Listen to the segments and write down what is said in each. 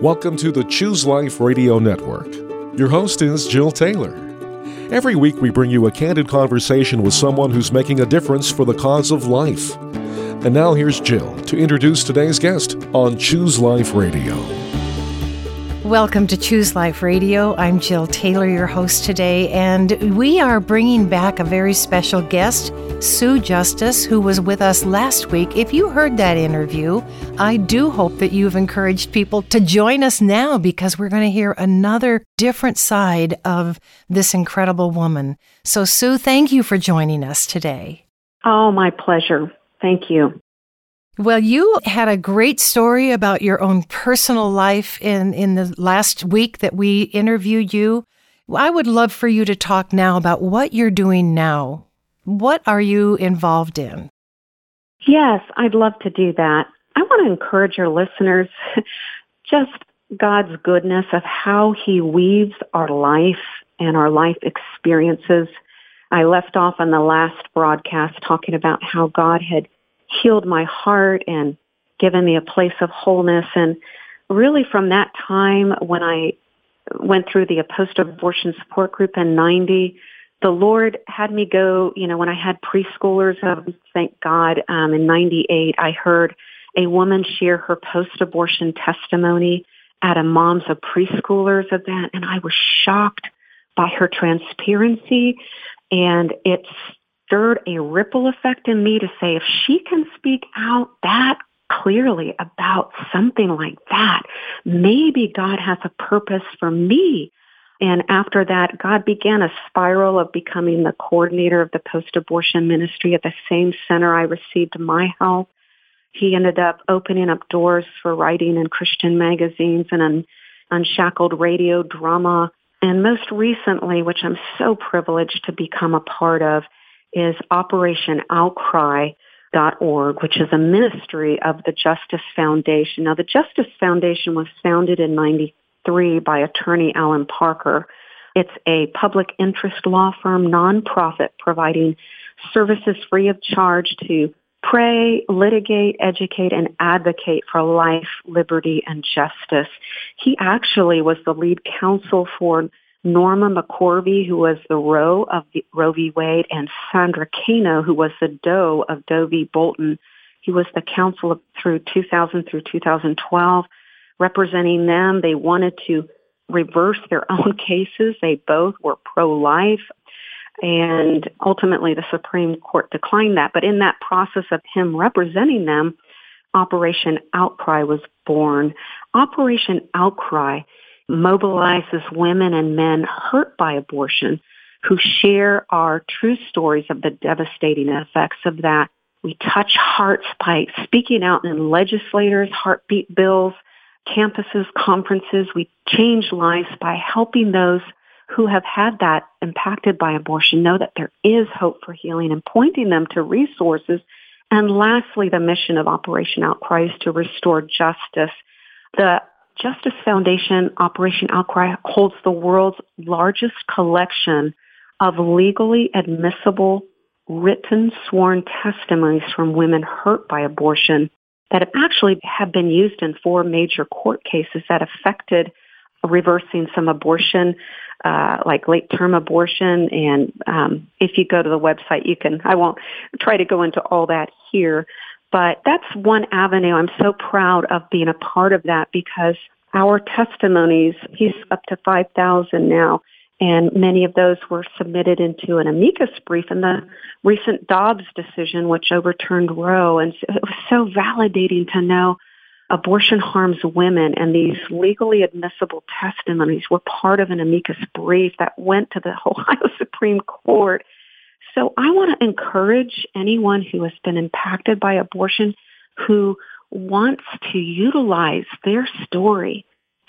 Welcome to the Choose Life Radio Network. Your host is Jill Taylor. Every week, we bring you a candid conversation with someone who's making a difference for the cause of life. And now, here's Jill to introduce today's guest on Choose Life Radio. Welcome to Choose Life Radio. I'm Jill Taylor, your host today, and we are bringing back a very special guest, Sue Justice, who was with us last week. If you heard that interview, I do hope that you've encouraged people to join us now because we're going to hear another different side of this incredible woman. So, Sue, thank you for joining us today. Oh, my pleasure. Thank you. Well, you had a great story about your own personal life in, in the last week that we interviewed you. I would love for you to talk now about what you're doing now. What are you involved in? Yes, I'd love to do that. I want to encourage your listeners just God's goodness of how he weaves our life and our life experiences. I left off on the last broadcast talking about how God had healed my heart and given me a place of wholeness. And really from that time when I went through the post-abortion support group in 90, the Lord had me go, you know, when I had preschoolers, um, thank God, um, in 98, I heard a woman share her post-abortion testimony at a Moms of Preschoolers event, and I was shocked by her transparency, and it's stirred a ripple effect in me to say, if she can speak out that clearly about something like that, maybe God has a purpose for me. And after that, God began a spiral of becoming the coordinator of the post-abortion ministry at the same center I received my help. He ended up opening up doors for writing in Christian magazines and un- unshackled radio drama. And most recently, which I'm so privileged to become a part of, is Operation Outcry org, which is a ministry of the Justice Foundation. Now, the Justice Foundation was founded in 93 by attorney Alan Parker. It's a public interest law firm, nonprofit, providing services free of charge to pray, litigate, educate, and advocate for life, liberty, and justice. He actually was the lead counsel for Norma McCorvey, who was the Roe of the, Roe v. Wade, and Sandra Cano, who was the Doe of Doe v. Bolton. He was the counsel through 2000 through 2012. Representing them, they wanted to reverse their own cases. They both were pro-life. And ultimately, the Supreme Court declined that. But in that process of him representing them, Operation Outcry was born. Operation Outcry mobilizes women and men hurt by abortion who share our true stories of the devastating effects of that. We touch hearts by speaking out in legislators, heartbeat bills, campuses, conferences. We change lives by helping those who have had that impacted by abortion know that there is hope for healing and pointing them to resources. And lastly, the mission of Operation Outcry is to restore justice. The Justice Foundation Operation Outcry holds the world's largest collection of legally admissible written sworn testimonies from women hurt by abortion that have actually have been used in four major court cases that affected reversing some abortion, uh, like late term abortion. And um, if you go to the website, you can, I won't try to go into all that here, but that's one avenue. I'm so proud of being a part of that because our testimonies, he's up to 5,000 now, and many of those were submitted into an amicus brief in the recent Dobbs decision, which overturned Roe. And it was so validating to know abortion harms women and these legally admissible testimonies were part of an amicus brief that went to the Ohio Supreme Court. So I want to encourage anyone who has been impacted by abortion who wants to utilize their story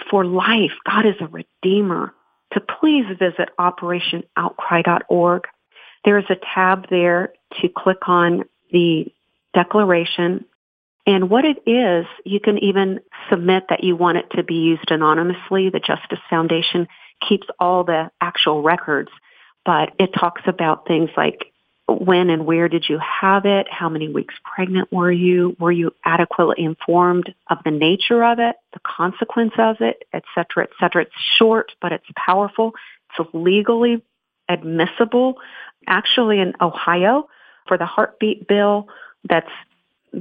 for life. God is a redeemer. To please visit operationoutcry.org. There is a tab there to click on the declaration. And what it is, you can even submit that you want it to be used anonymously. The Justice Foundation keeps all the actual records, but it talks about things like when and where did you have it? How many weeks pregnant were you? Were you adequately informed of the nature of it, the consequence of it, et cetera, et cetera? It's short, but it's powerful. It's legally admissible. Actually, in Ohio, for the heartbeat bill that's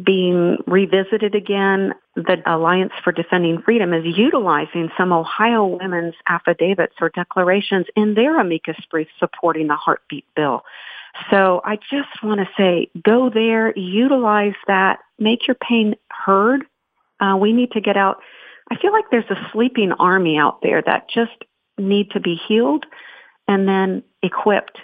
being revisited again, the Alliance for Defending Freedom is utilizing some Ohio women's affidavits or declarations in their amicus brief supporting the heartbeat bill. So I just want to say, go there, utilize that, make your pain heard. Uh, we need to get out. I feel like there's a sleeping army out there that just need to be healed and then equipped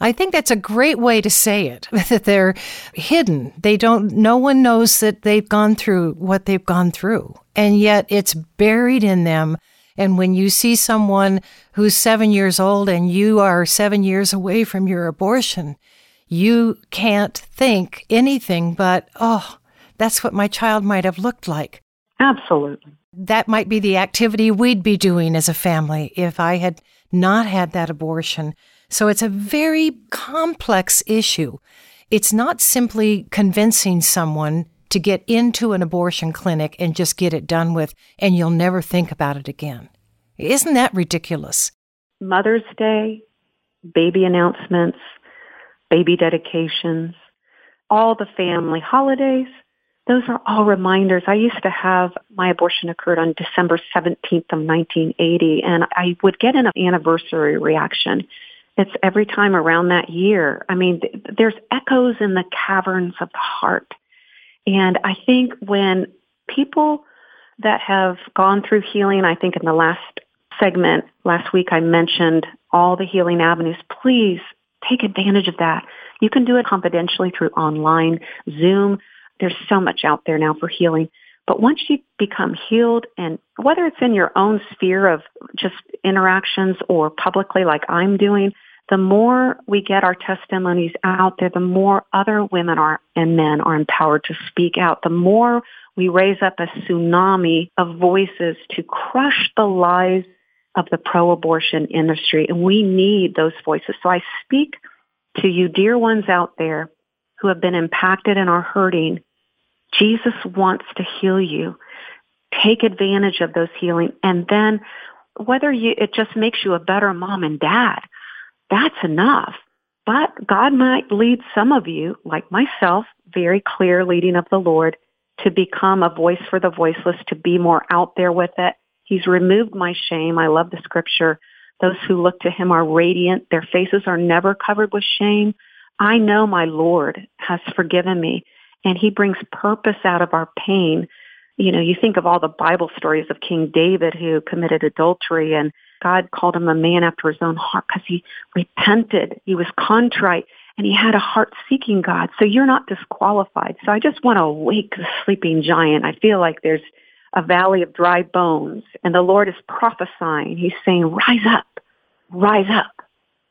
I think that's a great way to say it that they're hidden. They don't, no one knows that they've gone through what they've gone through. And yet it's buried in them. And when you see someone who's seven years old and you are seven years away from your abortion, you can't think anything but, oh, that's what my child might have looked like. Absolutely. That might be the activity we'd be doing as a family if I had not had that abortion. So it's a very complex issue. It's not simply convincing someone to get into an abortion clinic and just get it done with, and you'll never think about it again. Isn't that ridiculous? Mother's Day, baby announcements, baby dedications, all the family holidays, those are all reminders. I used to have my abortion occurred on December 17th of 1980, and I would get an anniversary reaction. It's every time around that year. I mean, th- there's echoes in the caverns of the heart. And I think when people that have gone through healing, I think in the last segment last week I mentioned all the healing avenues. Please take advantage of that. You can do it confidentially through online, Zoom. There's so much out there now for healing. But once you become healed and whether it's in your own sphere of just interactions or publicly like I'm doing, the more we get our testimonies out there, the more other women are and men are empowered to speak out. The more we raise up a tsunami of voices to crush the lies of the pro-abortion industry. And we need those voices. So I speak to you dear ones out there who have been impacted and are hurting. Jesus wants to heal you. Take advantage of those healing. And then whether you, it just makes you a better mom and dad that's enough. But God might lead some of you, like myself, very clear leading of the Lord, to become a voice for the voiceless, to be more out there with it. He's removed my shame. I love the scripture. Those who look to him are radiant. Their faces are never covered with shame. I know my Lord has forgiven me and he brings purpose out of our pain. You know, you think of all the Bible stories of King David who committed adultery and God called him a man after his own heart because he repented. He was contrite and he had a heart seeking God. So you're not disqualified. So I just want to wake the sleeping giant. I feel like there's a valley of dry bones and the Lord is prophesying. He's saying, rise up, rise up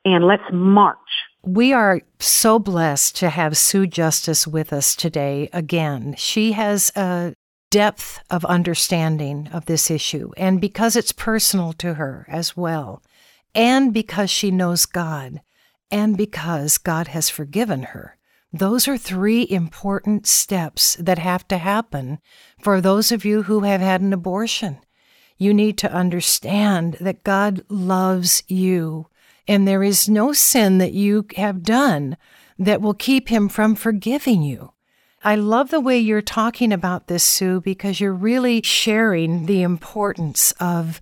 and let's march. We are so blessed to have Sue Justice with us today again. She has a depth of understanding of this issue, and because it's personal to her as well, and because she knows God, and because God has forgiven her. Those are three important steps that have to happen for those of you who have had an abortion. You need to understand that God loves you, and there is no sin that you have done that will keep him from forgiving you. I love the way you're talking about this, Sue, because you're really sharing the importance of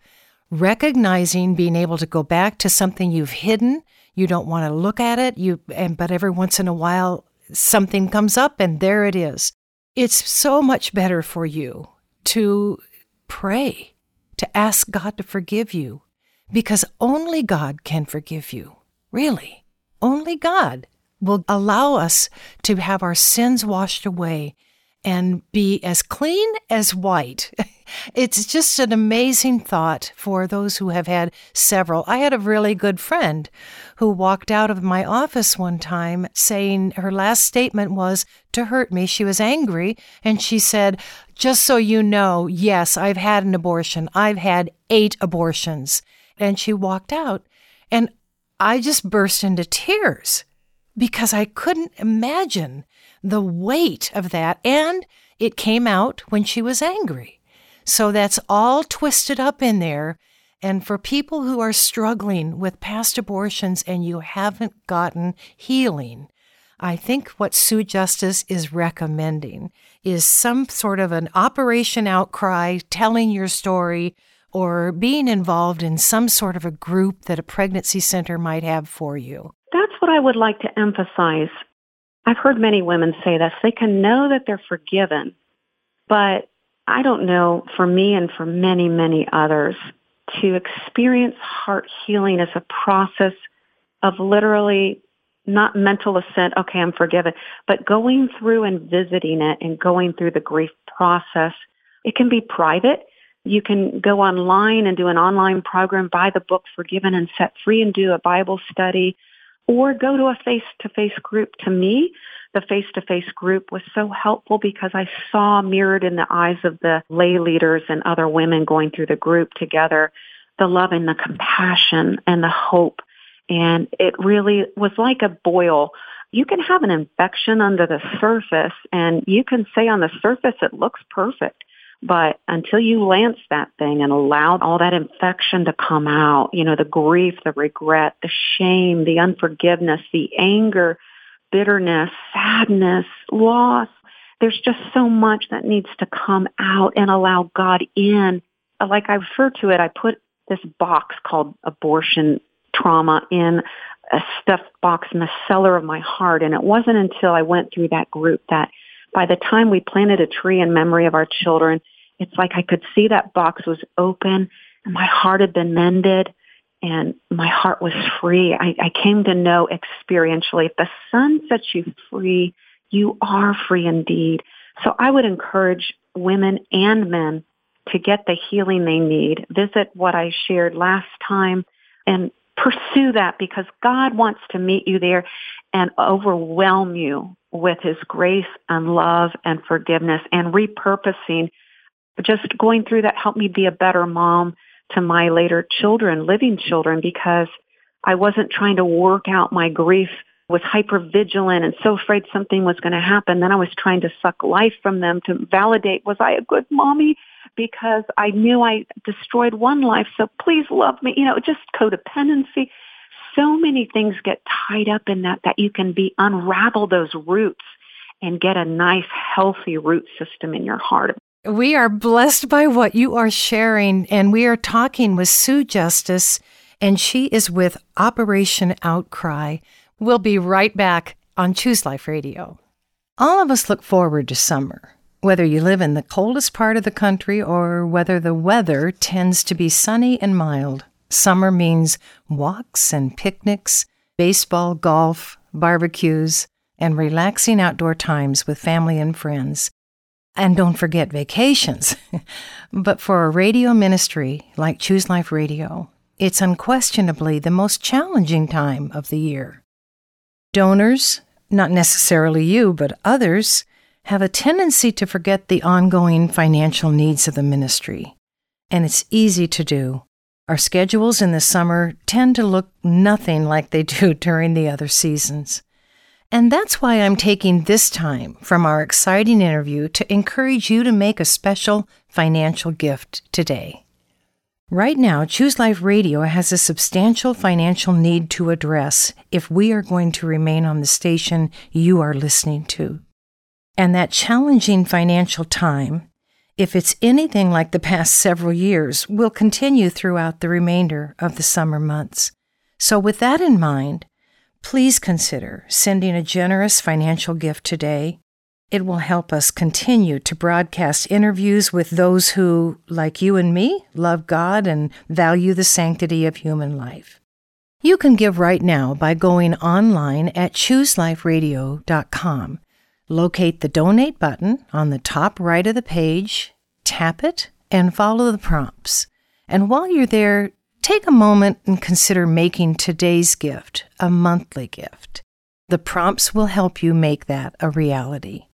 recognizing being able to go back to something you've hidden. You don't want to look at it, you and but every once in a while something comes up and there it is. It's so much better for you to pray, to ask God to forgive you, because only God can forgive you. Really. Only God will allow us to have our sins washed away and be as clean as white. it's just an amazing thought for those who have had several. I had a really good friend who walked out of my office one time saying her last statement was to hurt me. She was angry and she said, Just so you know, yes, I've had an abortion. I've had eight abortions. And she walked out and I just burst into tears because I couldn't imagine the weight of that. And it came out when she was angry. So that's all twisted up in there. And for people who are struggling with past abortions and you haven't gotten healing, I think what Sue Justice is recommending is some sort of an operation outcry, telling your story, or being involved in some sort of a group that a pregnancy center might have for you. What I would like to emphasize. I've heard many women say this. They can know that they're forgiven, but I don't know for me and for many, many others to experience heart healing as a process of literally not mental assent, okay, I'm forgiven, but going through and visiting it and going through the grief process. It can be private. You can go online and do an online program, buy the book Forgiven and Set Free and do a Bible study or go to a face-to-face group. To me, the face-to-face group was so helpful because I saw mirrored in the eyes of the lay leaders and other women going through the group together the love and the compassion and the hope and it really was like a boil. You can have an infection under the surface and you can say on the surface it looks perfect. But until you lance that thing and allow all that infection to come out, you know, the grief, the regret, the shame, the unforgiveness, the anger, bitterness, sadness, loss, there's just so much that needs to come out and allow God in. Uh, like I refer to it, I put this box called abortion trauma in a stuffed box in the cellar of my heart. And it wasn't until I went through that group that by the time we planted a tree in memory of our children, it's like I could see that box was open and my heart had been mended and my heart was free. I, I came to know experientially, if the Son sets you free, you are free indeed. So I would encourage women and men to get the healing they need. Visit what I shared last time and pursue that because God wants to meet you there and overwhelm you with his grace and love and forgiveness and repurposing. Just going through that helped me be a better mom to my later children, living children, because I wasn't trying to work out my grief was hyper vigilant and so afraid something was going to happen. Then I was trying to suck life from them to validate, was I a good mommy? because I knew I destroyed one life. So please love me. You know, just codependency. So many things get tied up in that that you can be unravel those roots and get a nice healthy root system in your heart. We are blessed by what you are sharing and we are talking with Sue Justice and she is with Operation Outcry. We'll be right back on Choose Life Radio. All of us look forward to summer. Whether you live in the coldest part of the country or whether the weather tends to be sunny and mild, summer means walks and picnics, baseball, golf, barbecues, and relaxing outdoor times with family and friends. And don't forget vacations. but for a radio ministry like Choose Life Radio, it's unquestionably the most challenging time of the year. Donors, not necessarily you, but others, have a tendency to forget the ongoing financial needs of the ministry. And it's easy to do. Our schedules in the summer tend to look nothing like they do during the other seasons. And that's why I'm taking this time from our exciting interview to encourage you to make a special financial gift today. Right now, Choose Life Radio has a substantial financial need to address if we are going to remain on the station you are listening to. And that challenging financial time, if it's anything like the past several years, will continue throughout the remainder of the summer months. So, with that in mind, please consider sending a generous financial gift today. It will help us continue to broadcast interviews with those who, like you and me, love God and value the sanctity of human life. You can give right now by going online at chooseliferadio.com Locate the donate button on the top right of the page, tap it, and follow the prompts. And while you're there, take a moment and consider making today's gift a monthly gift. The prompts will help you make that a reality.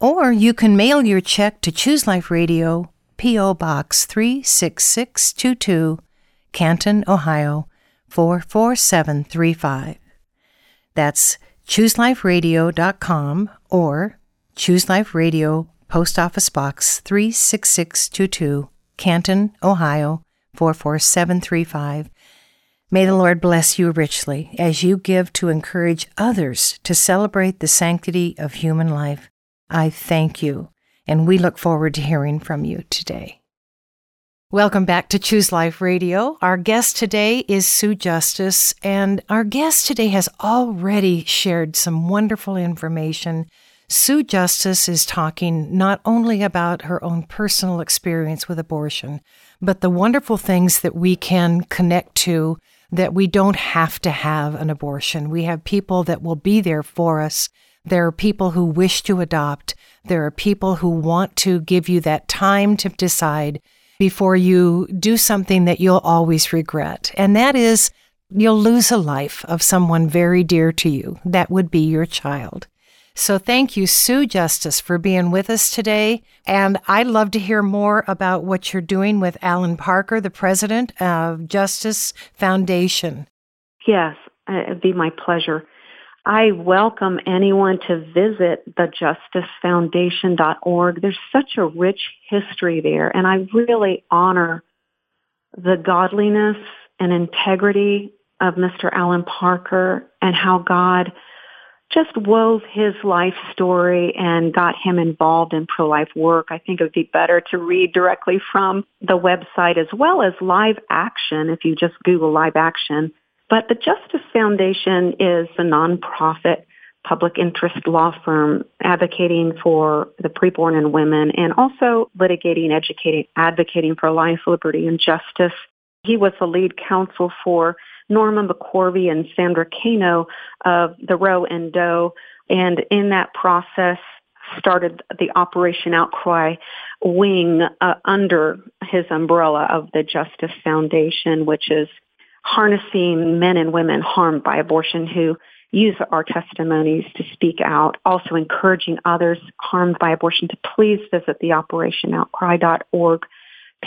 Or you can mail your check to Choose Life Radio, P.O. Box 36622, Canton, Ohio 44735. That's chooseliferadio.com or Choose Life Radio, Post Office Box 36622, Canton, Ohio 44735. May the Lord bless you richly as you give to encourage others to celebrate the sanctity of human life. I thank you, and we look forward to hearing from you today. Welcome back to Choose Life Radio. Our guest today is Sue Justice, and our guest today has already shared some wonderful information. Sue Justice is talking not only about her own personal experience with abortion, but the wonderful things that we can connect to that we don't have to have an abortion. We have people that will be there for us. There are people who wish to adopt. There are people who want to give you that time to decide before you do something that you'll always regret. And that is you'll lose a life of someone very dear to you. That would be your child. So thank you, Sue Justice, for being with us today. And I'd love to hear more about what you're doing with Alan Parker, the president of Justice Foundation. Yes, uh, it'd be my pleasure. I welcome anyone to visit thejusticefoundation.org. There's such a rich history there, and I really honor the godliness and integrity of Mr. Alan Parker and how God just wove his life story and got him involved in pro-life work. I think it would be better to read directly from the website as well as live action if you just Google live action but the Justice Foundation is a nonprofit public interest law firm advocating for the preborn and women and also litigating, educating, advocating for life, liberty, and justice. He was the lead counsel for Norma McCorvey and Sandra Cano of the Roe and Doe. And in that process, started the Operation Outcry wing uh, under his umbrella of the Justice Foundation, which is harnessing men and women harmed by abortion who use our testimonies to speak out, also encouraging others harmed by abortion to please visit the operationoutcry.org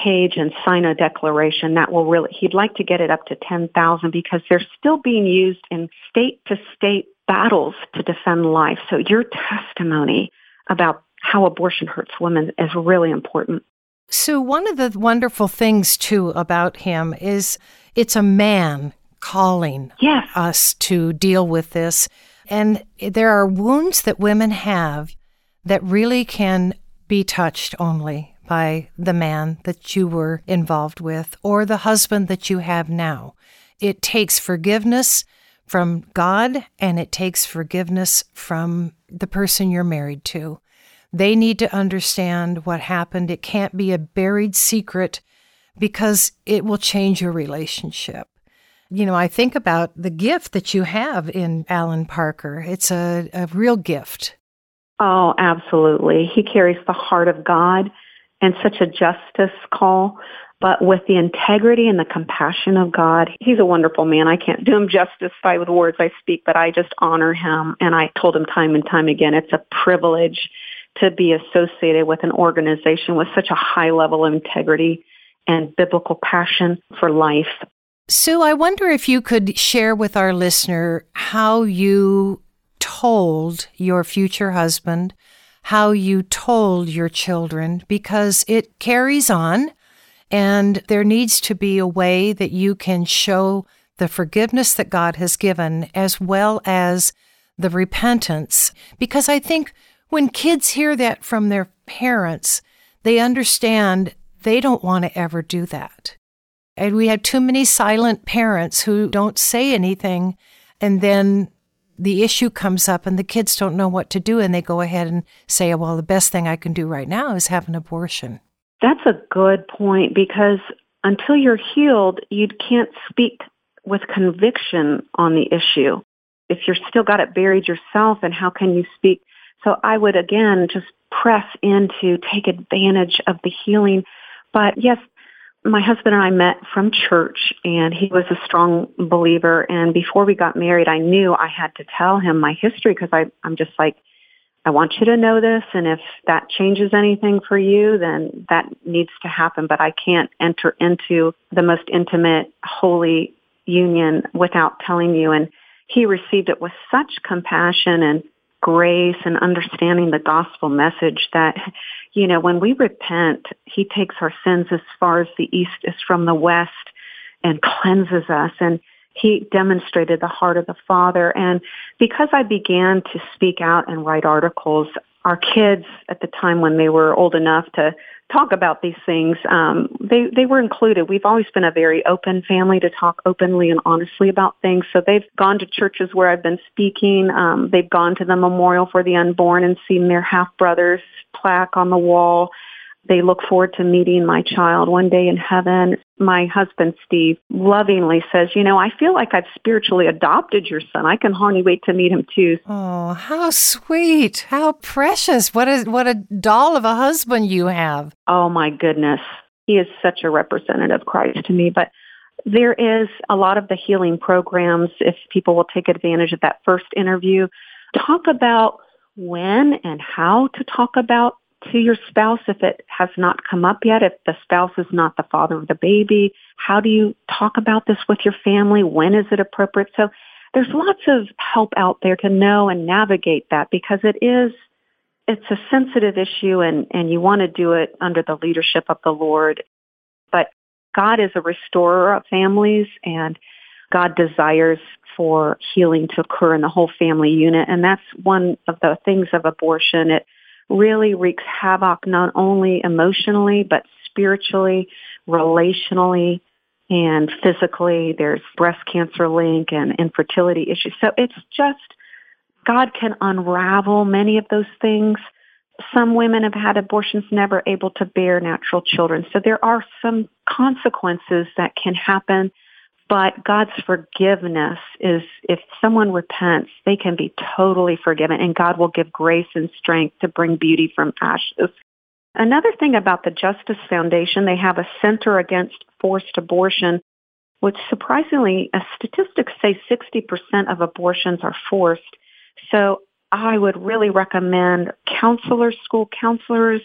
page and sign a declaration that will really he'd like to get it up to 10,000 because they're still being used in state to state battles to defend life. So your testimony about how abortion hurts women is really important. So one of the wonderful things too about him is it's a man calling yes. us to deal with this. And there are wounds that women have that really can be touched only by the man that you were involved with or the husband that you have now. It takes forgiveness from God and it takes forgiveness from the person you're married to. They need to understand what happened. It can't be a buried secret because it will change your relationship. You know, I think about the gift that you have in Alan Parker. It's a, a real gift. Oh, absolutely. He carries the heart of God and such a justice call, but with the integrity and the compassion of God. He's a wonderful man. I can't do him justice by the words I speak, but I just honor him. And I told him time and time again, it's a privilege to be associated with an organization with such a high level of integrity and biblical passion for life. Sue, I wonder if you could share with our listener how you told your future husband, how you told your children, because it carries on and there needs to be a way that you can show the forgiveness that God has given as well as the repentance. Because I think when kids hear that from their parents, they understand they don't want to ever do that. And we have too many silent parents who don't say anything. And then the issue comes up and the kids don't know what to do. And they go ahead and say, well, the best thing I can do right now is have an abortion. That's a good point because until you're healed, you can't speak with conviction on the issue. If you're still got it buried yourself, and how can you speak? So I would again just press into take advantage of the healing but yes, my husband and I met from church and he was a strong believer. And before we got married, I knew I had to tell him my history because I'm just like, I want you to know this. And if that changes anything for you, then that needs to happen. But I can't enter into the most intimate, holy union without telling you. And he received it with such compassion and grace and understanding the gospel message that, you know, when we repent, he takes our sins as far as the east is from the west and cleanses us. And he demonstrated the heart of the Father. And because I began to speak out and write articles, our kids at the time when they were old enough to talk about these things, um, they they were included. We've always been a very open family to talk openly and honestly about things. So they've gone to churches where I've been speaking. Um, they've gone to the Memorial for the Unborn and seen their half brothers plaque on the wall. They look forward to meeting my child one day in heaven. My husband, Steve, lovingly says, you know, I feel like I've spiritually adopted your son. I can hardly wait to meet him too. Oh, how sweet. How precious. What a, what a doll of a husband you have. Oh my goodness. He is such a representative of Christ to me. But there is a lot of the healing programs, if people will take advantage of that first interview, talk about when and how to talk about to your spouse if it has not come up yet, if the spouse is not the father of the baby? How do you talk about this with your family? When is it appropriate? So there's lots of help out there to know and navigate that because it is it's a sensitive issue and, and you want to do it under the leadership of the Lord. But God is a restorer of families and God desires for healing to occur in the whole family unit. And that's one of the things of abortion. It really wreaks havoc not only emotionally, but spiritually, relationally, and physically. There's breast cancer link and infertility issues. So it's just, God can unravel many of those things. Some women have had abortions never able to bear natural children. So there are some consequences that can happen but God's forgiveness is if someone repents, they can be totally forgiven and God will give grace and strength to bring beauty from ashes. Another thing about the Justice Foundation, they have a center against forced abortion, which surprisingly, uh, statistics say 60% of abortions are forced. So I would really recommend counselors, school counselors,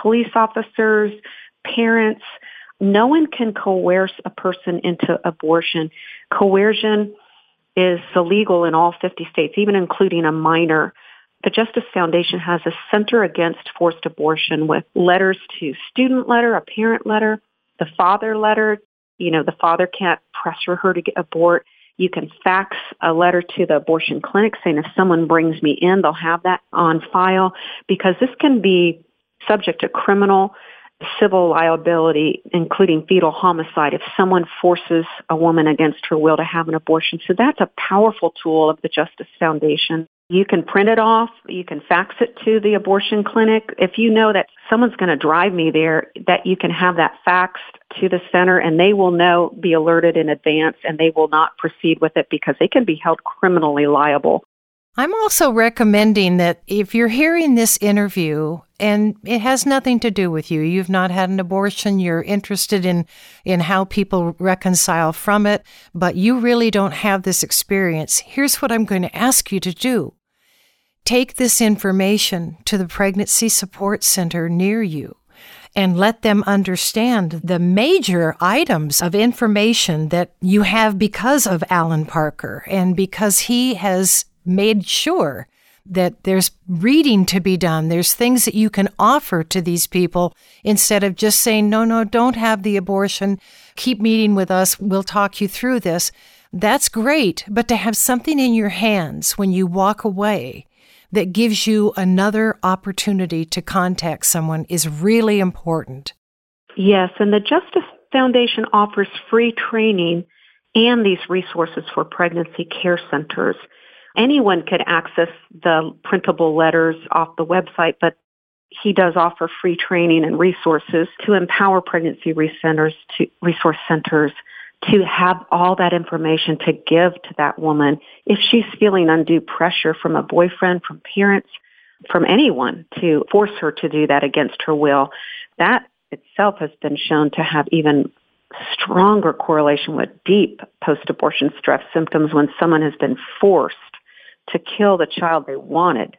police officers, parents, no one can coerce a person into abortion. Coercion is illegal in all 50 states, even including a minor. The Justice Foundation has a center against forced abortion with letters to student letter, a parent letter, the father letter. You know, the father can't pressure her to get abort. You can fax a letter to the abortion clinic saying if someone brings me in, they'll have that on file because this can be subject to criminal civil liability, including fetal homicide, if someone forces a woman against her will to have an abortion. So that's a powerful tool of the Justice Foundation. You can print it off. You can fax it to the abortion clinic. If you know that someone's going to drive me there, that you can have that faxed to the center and they will know, be alerted in advance and they will not proceed with it because they can be held criminally liable I'm also recommending that if you're hearing this interview and it has nothing to do with you, you've not had an abortion, you're interested in in how people reconcile from it, but you really don't have this experience. Here's what I'm going to ask you to do. Take this information to the pregnancy support center near you and let them understand the major items of information that you have because of Alan Parker and because he has made sure that there's reading to be done. There's things that you can offer to these people instead of just saying, no, no, don't have the abortion. Keep meeting with us. We'll talk you through this. That's great. But to have something in your hands when you walk away that gives you another opportunity to contact someone is really important. Yes. And the Justice Foundation offers free training and these resources for pregnancy care centers anyone could access the printable letters off the website, but he does offer free training and resources to empower pregnancy centers to resource centers to have all that information to give to that woman if she's feeling undue pressure from a boyfriend, from parents, from anyone to force her to do that against her will. That itself has been shown to have even stronger correlation with deep post-abortion stress symptoms when someone has been forced to kill the child they wanted.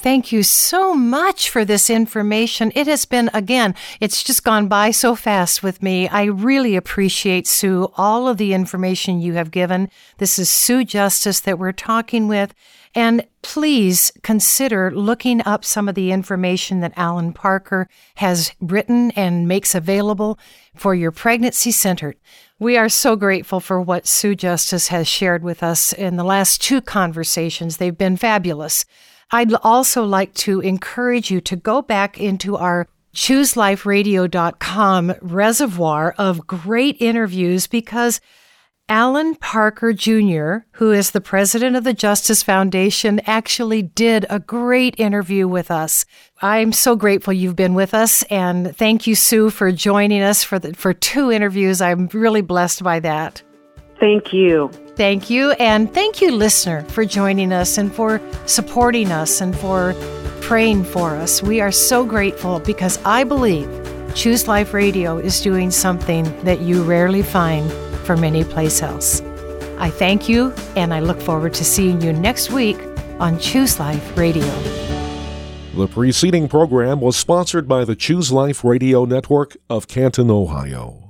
Thank you so much for this information. It has been, again, it's just gone by so fast with me. I really appreciate, Sue, all of the information you have given. This is Sue Justice that we're talking with. And please consider looking up some of the information that Alan Parker has written and makes available for your pregnancy center. We are so grateful for what Sue Justice has shared with us in the last two conversations. They've been fabulous. I'd also like to encourage you to go back into our chooseliferadio.com reservoir of great interviews because Alan Parker Jr., who is the president of the Justice Foundation, actually did a great interview with us. I'm so grateful you've been with us, and thank you, Sue, for joining us for the, for two interviews. I'm really blessed by that. Thank you. Thank you. And thank you, listener, for joining us and for supporting us and for praying for us. We are so grateful because I believe Choose Life Radio is doing something that you rarely find from any place else. I thank you and I look forward to seeing you next week on Choose Life Radio. The preceding program was sponsored by the Choose Life Radio Network of Canton, Ohio.